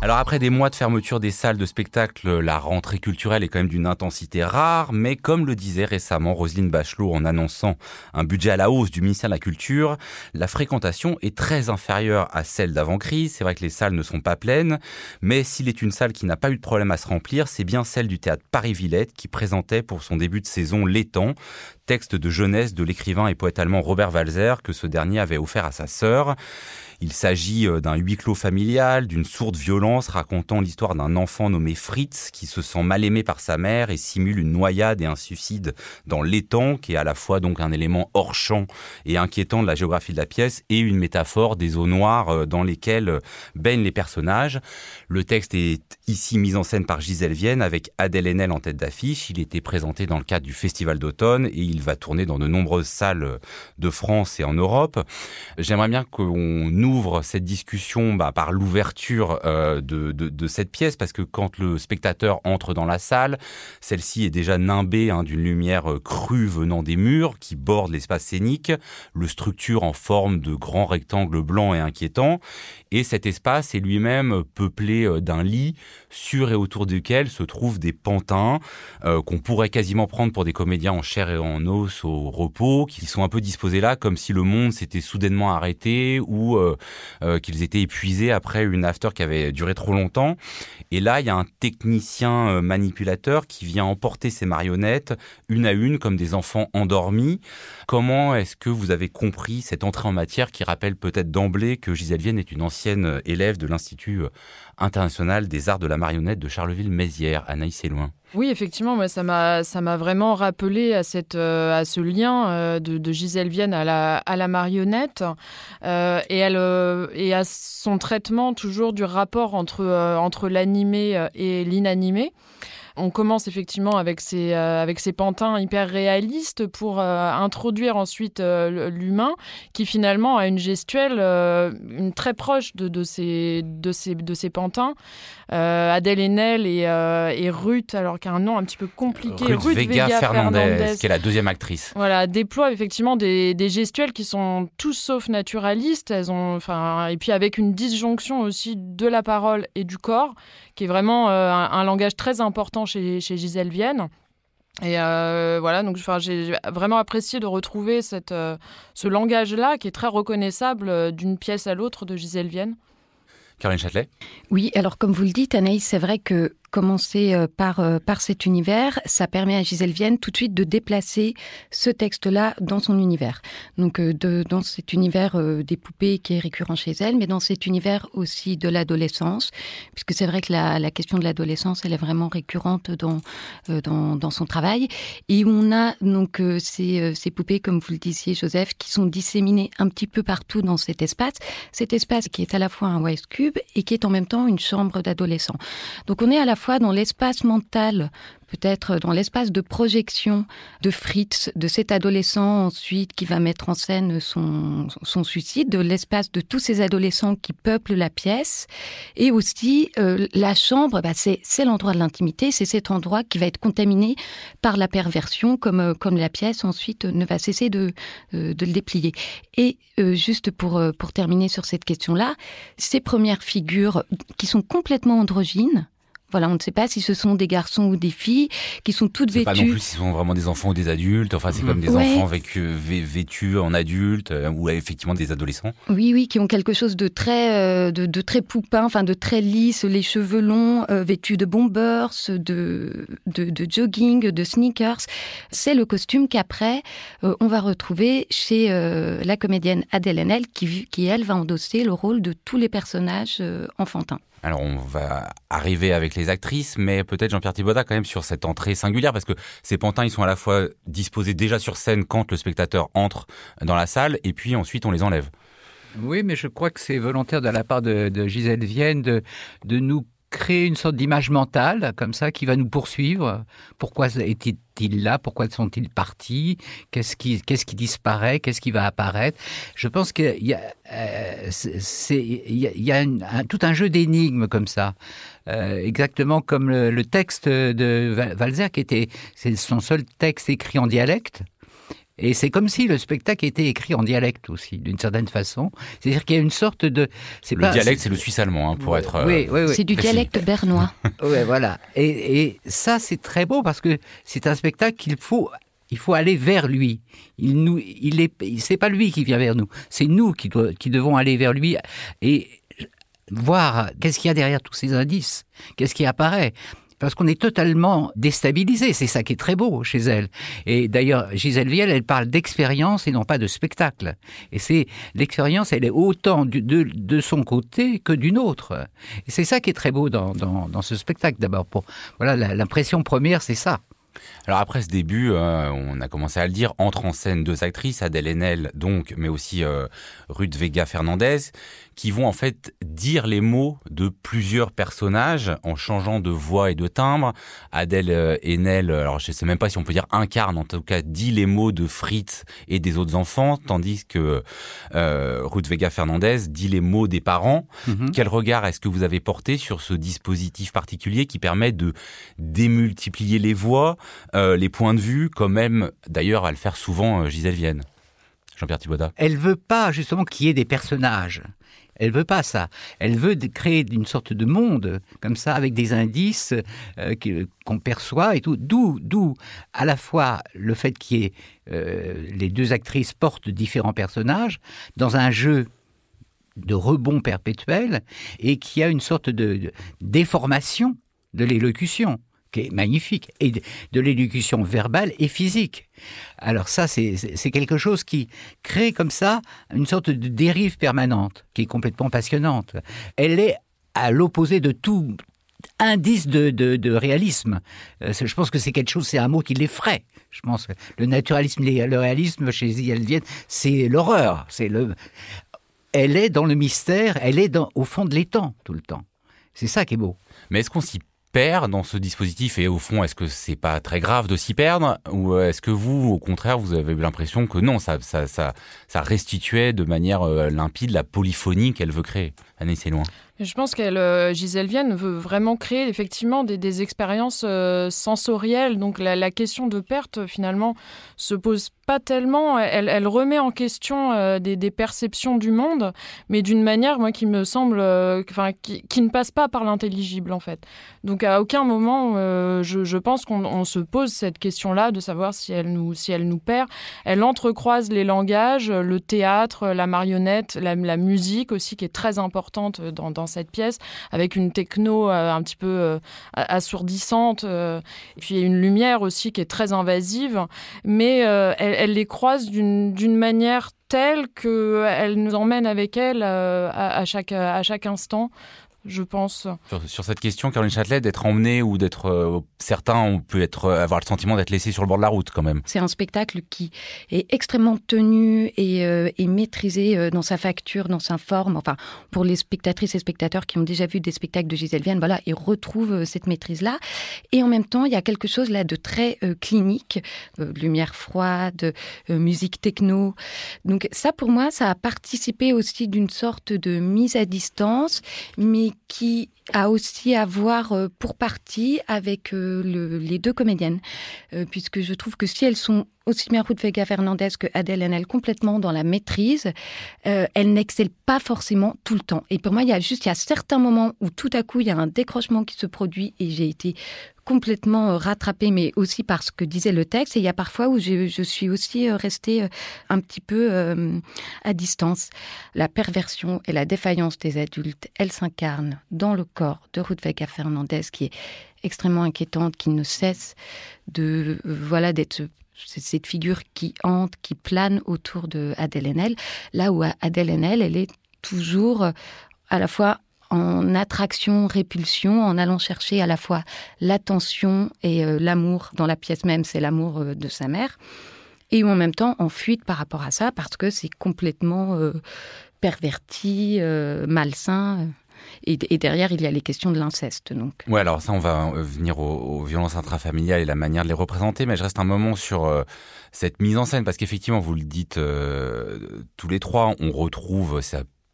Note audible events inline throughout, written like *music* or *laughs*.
Alors après des mois de fermeture des salles de spectacle, la rentrée culturelle est quand même d'une intensité rare, mais comme le disait récemment Roselyne Bachelot en annonçant un budget à la hausse du ministère de la Culture, la fréquentation est très inférieure à celle d'avant-crise. C'est vrai que les salles ne sont pas pleines, mais s'il est une salle qui n'a pas eu de problème à se remplir, c'est bien celle du théâtre Paris-Villette qui présentait pour son début de saison L'étang, texte de jeunesse de l'écrivain et poète allemand Robert Walzer que ce dernier avait offert à sa sœur. Il s'agit euh, d'un huis clos familial, d'une sourde violence racontant l'histoire d'un enfant nommé Fritz qui se sent mal aimé par sa mère et simule une noyade et un suicide dans l'étang, qui est à la fois donc un élément hors champ et inquiétant de la géographie de la pièce et une métaphore des eaux noires euh, dans lesquelles euh, baignent les personnages. Le texte est ici mis en scène par Gisèle Vienne avec Adèle Haenel en tête d'affiche. Il était présenté dans le cadre du Festival d'automne et il va tourner dans de nombreuses salles de France et en Europe. J'aimerais bien qu'on ouvre cette discussion bah, par l'ouverture euh, de, cette pièce, parce que quand le spectateur entre dans la salle, celle-ci est déjà nimbée hein, d'une lumière euh, crue venant des murs qui bordent l'espace scénique, le structure en forme de grands rectangles blancs et inquiétants, et cet espace est lui-même peuplé euh, d'un lit sur et autour duquel se trouvent des pantins euh, qu'on pourrait quasiment prendre pour des comédiens en chair et en os au repos, qui sont un peu disposés là comme si le monde s'était soudainement arrêté ou euh, euh, qu'ils étaient épuisés après une after qui avait duré trop longtemps. Et là, il y a un technicien manipulateur qui vient emporter ces marionnettes une à une comme des enfants endormis. Comment est-ce que vous avez compris cette entrée en matière qui rappelle peut-être d'emblée que Gisèle Vienne est une ancienne élève de l'Institut international des arts de la marionnette de Charleville-Mézières, Anaïs Loin. Oui, effectivement, moi, ça m'a vraiment rappelé à euh, ce lien euh, de, Gisèle Vienne à la marionnette euh, et à son traitement toujours du rapport entre entre l'animé et l'inanimé on commence effectivement avec ces, euh, avec ces pantins hyper réalistes pour euh, introduire ensuite euh, l'humain qui finalement a une gestuelle une très proche de, de, ces, de, ces, de ces pantins. Adèle Haenel et, et Ruth, alors qu'un nom un petit peu compliqué. Ruth, Ruth Vega, Vega Fernandez, Fernandez, qui est la deuxième actrice. Voilà, déploie effectivement des, des gestuels qui sont tous sauf naturalistes. Elles ont, enfin, et puis avec une disjonction aussi de la parole et du corps qui est vraiment un, un langage très important chez, chez Gisèle Vienne. Et euh, voilà, donc j'ai vraiment apprécié de retrouver cette, euh, ce langage-là qui est très reconnaissable euh, d'une pièce à l'autre de Gisèle Vienne. Caroline Châtelet? Oui, alors comme vous le dites, Anaïs, c'est vrai que commencer euh, par, euh, par cet univers, ça permet à Gisèle Vienne tout de suite de déplacer ce texte-là dans son univers. Donc euh, dans cet univers des poupées qui est récurrent chez elle, mais dans cet univers aussi de l'adolescence, puisque c'est vrai que la, la question de l'adolescence, elle est vraiment récurrente dans, dans, dans son travail. Et on a donc ces, ces poupées, comme vous le disiez, Joseph, qui sont disséminées un petit peu partout dans cet espace. Cet espace qui est à la fois un Wise Cube et qui est en même temps une chambre d'adolescents. Donc on est à la fois dans l'espace mental, peut-être dans l'espace de projection de Fritz, de cet adolescent ensuite qui va mettre en scène son, suicide, de l'espace de tous ces adolescents qui peuplent la pièce, et aussi euh, la chambre, bah, c'est l'endroit de l'intimité, c'est cet endroit qui va être contaminé par la perversion, comme, euh, la pièce ensuite ne va cesser de, euh, le déplier. Et juste pour terminer sur cette question-là, ces premières figures qui sont complètement androgynes, Voilà, on ne sait pas si ce sont des garçons ou des filles qui sont toutes vêtues. Pas non plus si ce sont vraiment des enfants ou des adultes. Enfin, c'est mmh. comme des ouais. enfants vêtus en adultes euh, ou effectivement des adolescents. Oui, oui, qui ont quelque chose de très, euh, de, de très poupin, enfin de très lisse, les cheveux longs, euh, vêtus de bombers, de, de, de jogging, de sneakers. C'est le costume qu'après on va retrouver chez la comédienne Adèle Haenel qui, qui elle va endosser le rôle de tous les personnages enfantins. Alors on va arriver avec les actrices, mais peut-être Jean-Pierre Thibaudat quand même sur cette entrée singulière, parce que ces pantins, ils sont à la fois disposés déjà sur scène quand le spectateur entre dans la salle, et puis ensuite on les enlève. Oui, mais je crois que c'est volontaire de la part de, de Gisèle Vienne de, de nous créer une sorte d'image mentale comme ça qui va nous poursuivre. Pourquoi est-il là? Pourquoi sont-ils partis? Qu'est-ce qui, qu qui disparaît? Qu'est-ce qui va apparaître? Je pense qu'il y a, euh, il y a, y a un, tout un jeu d'énigmes comme ça. Euh, exactement comme le, le texte de Valzer qui était c'est son seul texte écrit en dialecte Et c'est comme si le spectacle était écrit en dialecte aussi, d'une certaine façon. C'est-à-dire qu'il y a une sorte de. Le dialecte, c'est le suisse allemand, hein, pour être. Euh, oui, oui, oui. C'est du dialecte bernois. *laughs* oui, voilà. Et, et ça, c'est très beau parce que c'est un spectacle qu'il faut il faut aller vers lui. Il nous, il est, c'est pas lui qui vient vers nous, c'est nous qui, qui devons aller vers lui et voir qu'est-ce qu'il y a derrière tous ces indices, qu'est-ce qui apparaît? Parce qu'on est totalement déstabilisé. C'est ça qui est très beau chez elle. Et d'ailleurs, Gisèle Viel, elle parle d'expérience et non pas de spectacle. Et c'est l'expérience, elle est autant de, de, son côté que d'une autre. Et c'est ça qui est très beau dans, dans, dans ce spectacle. D'abord, pour voilà, l'impression première, c'est ça. Alors après ce début, euh, on a commencé à le dire, entre en scène deux actrices, Adèle Haenel donc, mais aussi euh, Ruth Vega Fernandez, qui vont en fait dire les mots de plusieurs personnages en changeant de voix et de timbre. Adèle euh, Haenel, alors je sais même pas si on peut dire incarne, en tout cas dit les mots de Fritz et des autres enfants, tandis que euh, Ruth Vega Fernandez dit les mots des parents. Mhm. Quel regard est-ce que vous avez porté sur ce dispositif particulier qui permet de démultiplier les voix, euh, les points de vue, comme même d'ailleurs à le faire souvent euh, Gisèle Vienne Jean-Pierre Thibaudat. Elle veut pas justement qu'il y ait des personnages. Elle veut pas ça. Elle veut créer une sorte de monde comme ça avec des indices euh, qu'on perçoit et tout. D'où, d'où à la fois le fait qu'il y ait les deux actrices portent différents personnages dans un jeu de rebond perpétuel et qui a une sorte de déformation de l'élocution qui est magnifique, et de l'éducation verbale et physique. Alors ça, c'est quelque chose qui crée comme ça une sorte de dérive permanente, qui est complètement passionnante. Elle est à l'opposé de tout indice de, réalisme. Euh, je pense que c'est quelque chose, c'est un mot qui l'effraie. Je pense que le naturalisme, le réalisme chez Zielvienne, c'est l'horreur. C'est le. Elle est dans le mystère, elle est au fond de l'étang tout le temps. C'est ça qui est beau. Mais est-ce qu'on s'y perd dans ce dispositif et au fond est-ce que c'est pas très grave de s'y perdre ou euh, est-ce que vous au contraire vous avez eu l'impression que non ça ça ça, restituait de manière euh, limpide la polyphonie qu'elle veut créer? Anne c'est loin je pense qu'elle, euh, Gisèle Vienne, veut vraiment créer effectivement des, expériences sensorielles. Donc la, la, question de perte, finalement, se pose pas tellement. Elle, remet en question euh, des, perceptions du monde, mais d'une manière, moi, qui me semble, enfin, qui, ne passe pas par l'intelligible, en fait. Donc à aucun moment, je, je, pense qu'on se pose cette question-là de savoir si elle nous, si elle nous perd. Elle entrecroise les langages, le théâtre, la marionnette, la, musique aussi, qui est très importante dans, cette pièce, avec une techno euh, un petit peu euh, assourdissante, euh, et puis une lumière aussi qui est très invasive, mais elle, les croise d'une manière telle qu'elle nous emmène avec elle à, chaque, à chaque instant je pense. Sur, cette question, Caroline Châtelet, d'être emmené ou d'être euh, certain, on peut être euh, avoir le sentiment d'être laissé sur le bord de la route quand même. C'est un spectacle qui est extrêmement tenu et, euh, maîtrisé dans sa facture, dans sa forme. Enfin, pour les spectatrices et spectateurs qui ont déjà vu des spectacles de Gisèle Vienne, voilà, ils retrouvent cette maîtrise-là. Et en même temps, il y a quelque chose là de très clinique, lumière froide, musique techno. Donc ça, pour moi, ça a participé aussi d'une sorte de mise à distance, mais qui a aussi à voir euh, pour partie avec euh, les deux comédiennes, euh, puisque je trouve que si elles sont aussi bien Ruth Vega Fernandez que Adèle Haenel complètement dans la maîtrise, elles n'excellent pas forcément tout le temps. Et pour moi, il y a juste il y a certains moments où tout à coup il y a un décrochement qui se produit et j'ai été complètement rattrapée, mais aussi par ce que disait le texte. Et il y a parfois où je, suis aussi restée un petit peu à distance. La perversion et la défaillance des adultes, elles s'incarnent dans le de Ruth Fernandez, qui est extrêmement inquiétante, qui ne cesse de voilà d'être cette figure qui hante, qui plane autour de Adèle Haenel, là où Adèle Haenel, elle est toujours à la fois en attraction, répulsion, en allant chercher à la fois l'attention et euh, l'amour dans la pièce même, c'est l'amour euh, de sa mère, et en même temps en fuite par rapport à ça parce que c'est complètement euh, perverti, malsain. Et, derrière, il y a les questions de l'inceste. Ouais, alors ça, on va venir aux, violences intrafamiliales et la manière de les représenter, mais je reste un moment sur cette mise en scène parce qu'effectivement, vous le dites tous les trois, on retrouve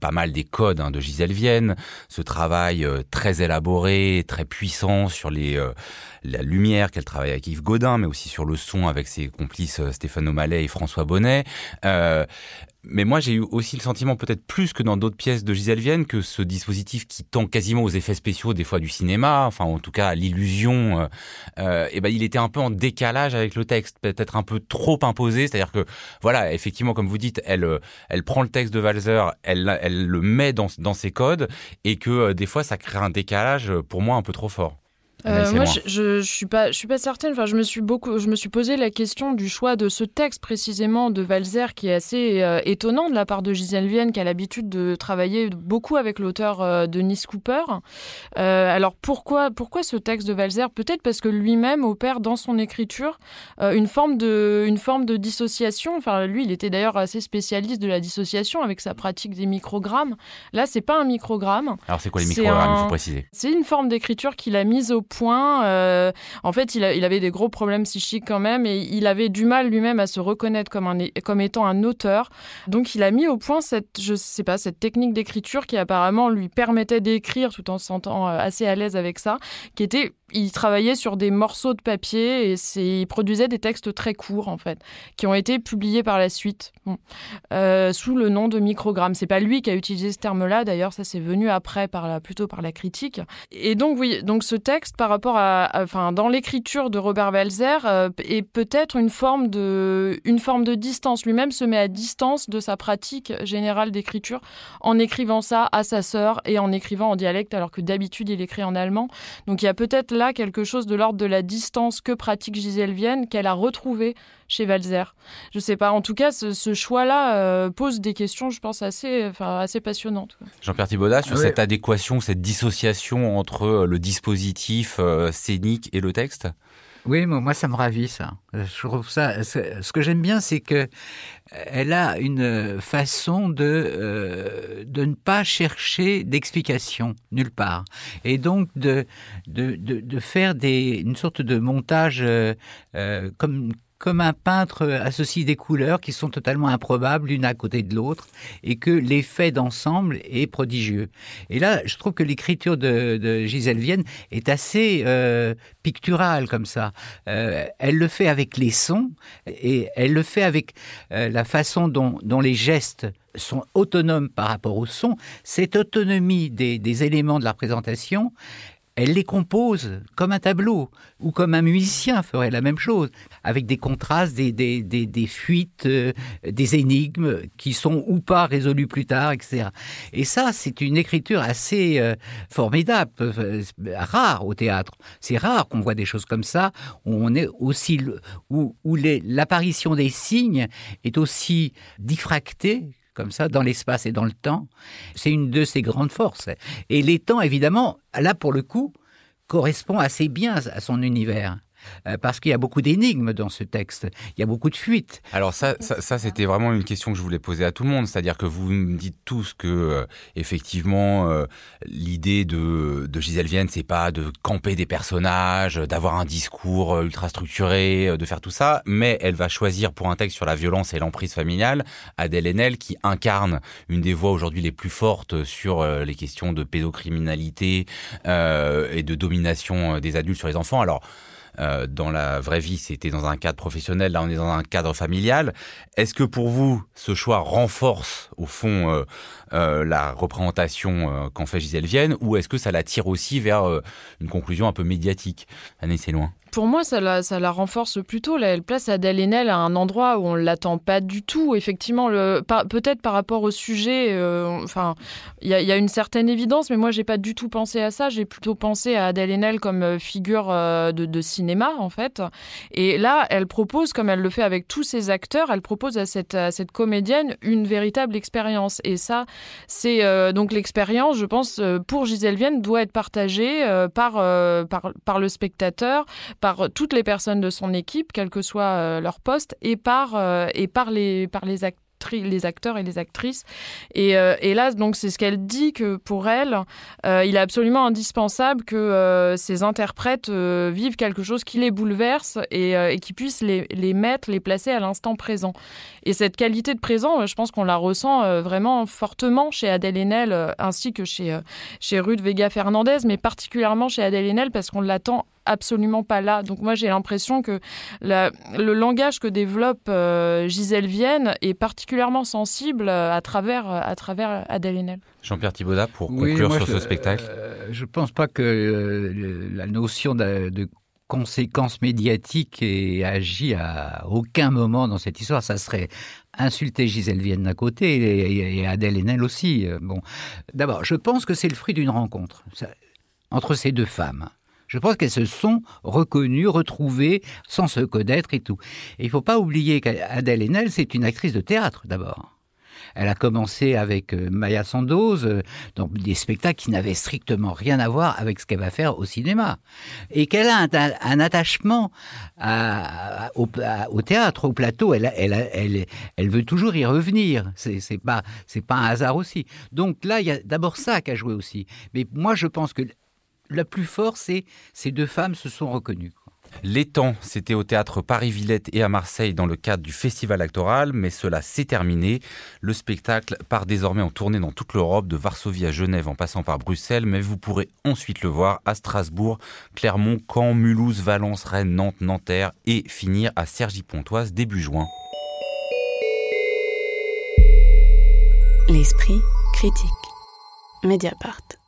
pas mal des codes hein, de Gisèle Vienne, ce travail euh, très élaboré, très puissant sur euh, la lumière qu'elle travaille avec Yves Godin, mais aussi sur le son avec ses complices euh, Stéphane O'Malley et François Bonnet. Mais moi, j'ai eu aussi le sentiment, peut-être plus que dans d'autres pièces de Gisèle Vienne, que ce dispositif qui tend quasiment aux effets spéciaux, des fois du cinéma, enfin en tout cas à l'illusion, euh, euh, et ben il était un peu en décalage avec le texte, peut-être un peu trop imposé. C'est-à-dire que, voilà, effectivement, comme vous dites, elle, euh, elle prend le texte de Walzer, elle, elle le met dans, dans ses codes, et que des fois, ça crée un décalage pour moi un peu trop fort. Euh, moi, je, je, suis pas, je suis pas certaine. Enfin, je me suis beaucoup, je me suis posé la question du choix de ce texte précisément de Valzer, qui est assez euh, étonnant de la part de Gisèle Vienne, qui a l'habitude de travailler beaucoup avec l'auteur euh, Denis Cooper. alors pourquoi, pourquoi ce texte de Valzer? Peut-être parce que lui-même opère dans son écriture une forme de, une forme de dissociation. Enfin, lui, il était d'ailleurs assez spécialiste de la dissociation avec sa pratique des microgrammes. Là, c'est pas un microgramme. Alors, c'est quoi les microgrammes Il faut préciser? C'est une forme d'écriture qu'il a mise au point. Euh, en fait, il, avait des gros problèmes psychiques quand même et il avait du mal lui-même à se reconnaître comme, étant un auteur. Donc, il a mis au point cette, je sais pas, cette technique d'écriture qui apparemment lui permettait d'écrire tout en se sentant euh, assez à l'aise avec ça, qui était il travaillait sur des morceaux de papier et il produisait des textes très courts en fait, qui ont été publiés par la suite euh, sous le nom de microgramme. C'est pas lui qui a utilisé ce terme-là, d'ailleurs, ça c'est venu après par plutôt par la critique. Et donc oui, donc ce texte par rapport à, enfin dans l'écriture de Robert Walzer euh, est peut-être une forme de, une forme de distance. Lui-même se met à distance de sa pratique générale d'écriture en écrivant ça à sa sœur et en écrivant en dialecte alors que d'habitude il écrit en allemand. Donc il y a peut-être là quelque chose de l'ordre de la distance que pratique Gisèle Vienne qu'elle a retrouvé chez Valzer. Je sais pas. En tout cas, ce, choix-là euh, pose des questions, je pense, assez, enfin, assez passionnantes. Jean-Pierre Thibaudat, sur cette adéquation, cette dissociation entre euh, le dispositif euh, scénique et le texte? Oui, moi ça me ravit ça. Je trouve ça. Ce que j'aime bien, c'est que elle a une façon de euh, de ne pas chercher d'explication nulle part, et donc de de, de, de faire des une sorte de montage euh, euh comme comme un peintre associe des couleurs qui sont totalement improbables l'une à côté de l'autre et que l'effet d'ensemble est prodigieux. Et là, je trouve que l'écriture de, Gisèle Vienne est assez euh, picturale comme ça. Euh, elle le fait avec les sons et elle le fait avec euh, la façon dont, dont les gestes sont autonomes par rapport au son. Cette autonomie des, des éléments de la représentation, elle les compose comme un tableau, ou comme un musicien ferait la même chose, avec des contrastes, des, des, des, fuites, euh, des énigmes qui sont ou pas résolues plus tard, etc. Et ça, c'est une écriture assez euh, formidable, euh, rare au théâtre. C'est rare qu'on voit des choses comme ça, où on est aussi, où, où l'apparition des signes est aussi diffractée comme ça, dans l'espace et dans le temps. C'est une de ses grandes forces. Et les temps, évidemment, là, pour le coup, correspond assez bien à son univers. Euh, parce qu'il y a beaucoup d'énigmes dans ce texte, il y a beaucoup de fuites. Alors ça, ça, c'était vraiment une question que je voulais poser à tout le monde, c'est-à-dire que vous me dites tous que euh, effectivement euh, l'idée de, de Gisèle Vienne, c'est pas de camper des personnages, d'avoir un discours ultra structuré, de faire tout ça, mais elle va choisir pour un texte sur la violence et l'emprise familiale Adèle Haenel qui incarne une des voix aujourd'hui les plus fortes sur les questions de pédocriminalité et de domination des adultes sur les enfants. Alors euh, dans la vraie vie, c'était dans un cadre professionnel, là on est dans un cadre familial. Est-ce que pour vous, ce choix renforce au fond euh, euh, la représentation qu'en fait Gisèle Vienne, ou est-ce que ça la tire aussi vers une conclusion un peu médiatique? Anne, c'est loin pour moi, ça la, renforce plutôt. Là, elle place Adèle Haenel à un endroit où on ne l'attend pas du tout. Effectivement, peut-être par rapport au sujet, euh, enfin, il y, a une certaine évidence, mais moi, j'ai pas du tout pensé à ça. J'ai plutôt pensé à Adèle Haenel comme euh, figure euh, de, cinéma, en fait. Et là, elle propose, comme elle le fait avec tous ses acteurs, elle propose à cette, comédienne une véritable expérience. Et ça, c'est donc l'expérience, je pense, pour Gisèle Vienne, doit être partagée par, le spectateur, toutes les personnes de son équipe, quel que soit euh, leur poste, et par, euh, et par, les, par les acteurs et les actrices. Et, euh, là, donc, c'est ce qu'elle dit que pour elle, euh, il est absolument indispensable que euh, ces interprètes vivent quelque chose qui les bouleverse et, et qui puisse les, les, mettre, les placer à l'instant présent. Et cette qualité de présent, je pense qu'on la ressent vraiment fortement chez Adèle Haenel ainsi que chez, chez Ruth Vega Fernandez, mais particulièrement chez Adèle Haenel parce qu'on l'attend absolument pas là. Donc moi j'ai l'impression que le langage que développe euh, Gisèle Vienne est particulièrement sensible à travers, à travers Adèle Haenel. Jean-Pierre Thibaudat, pour conclure sur ce spectacle. Euh, je ne pense pas que euh, la notion de, de conséquences médiatiques ait agi à aucun moment dans cette histoire. Ça serait insulter Gisèle Vienne d'un côté et, et Adèle Haenel aussi. Bon, d'abord, je pense que c'est le fruit d'une rencontre entre ces deux femmes. Je pense qu'elles se sont reconnues, retrouvées, sans se connaître et tout. Et il ne faut pas oublier qu'Adèle Haenel, c'est une actrice de théâtre d'abord. Elle a commencé avec euh, Maya Sandoz, euh, donc des spectacles qui n'avaient strictement rien à voir avec ce qu'elle va faire au cinéma. Et qu'elle a un, attachement au, théâtre, au plateau. Elle, veut toujours y revenir. C'est pas, pas un hasard aussi. Donc là, il y a d'abord ça qu'à jouer aussi. Mais moi, je pense que la plus forte, c'est ces deux femmes se sont reconnues. Les temps, c'était au théâtre Paris-Villette et à Marseille dans le cadre du festival actoral, mais cela s'est terminé. Le spectacle part désormais en tournée dans toute l'Europe, de Varsovie à Genève en passant par Bruxelles, mais vous pourrez ensuite le voir à Strasbourg, Clermont, Caen, Mulhouse, Valence, Rennes, Nantes, Nanterre et finir à Cergy-Pontoise début juin. L'esprit critique. Mediapart.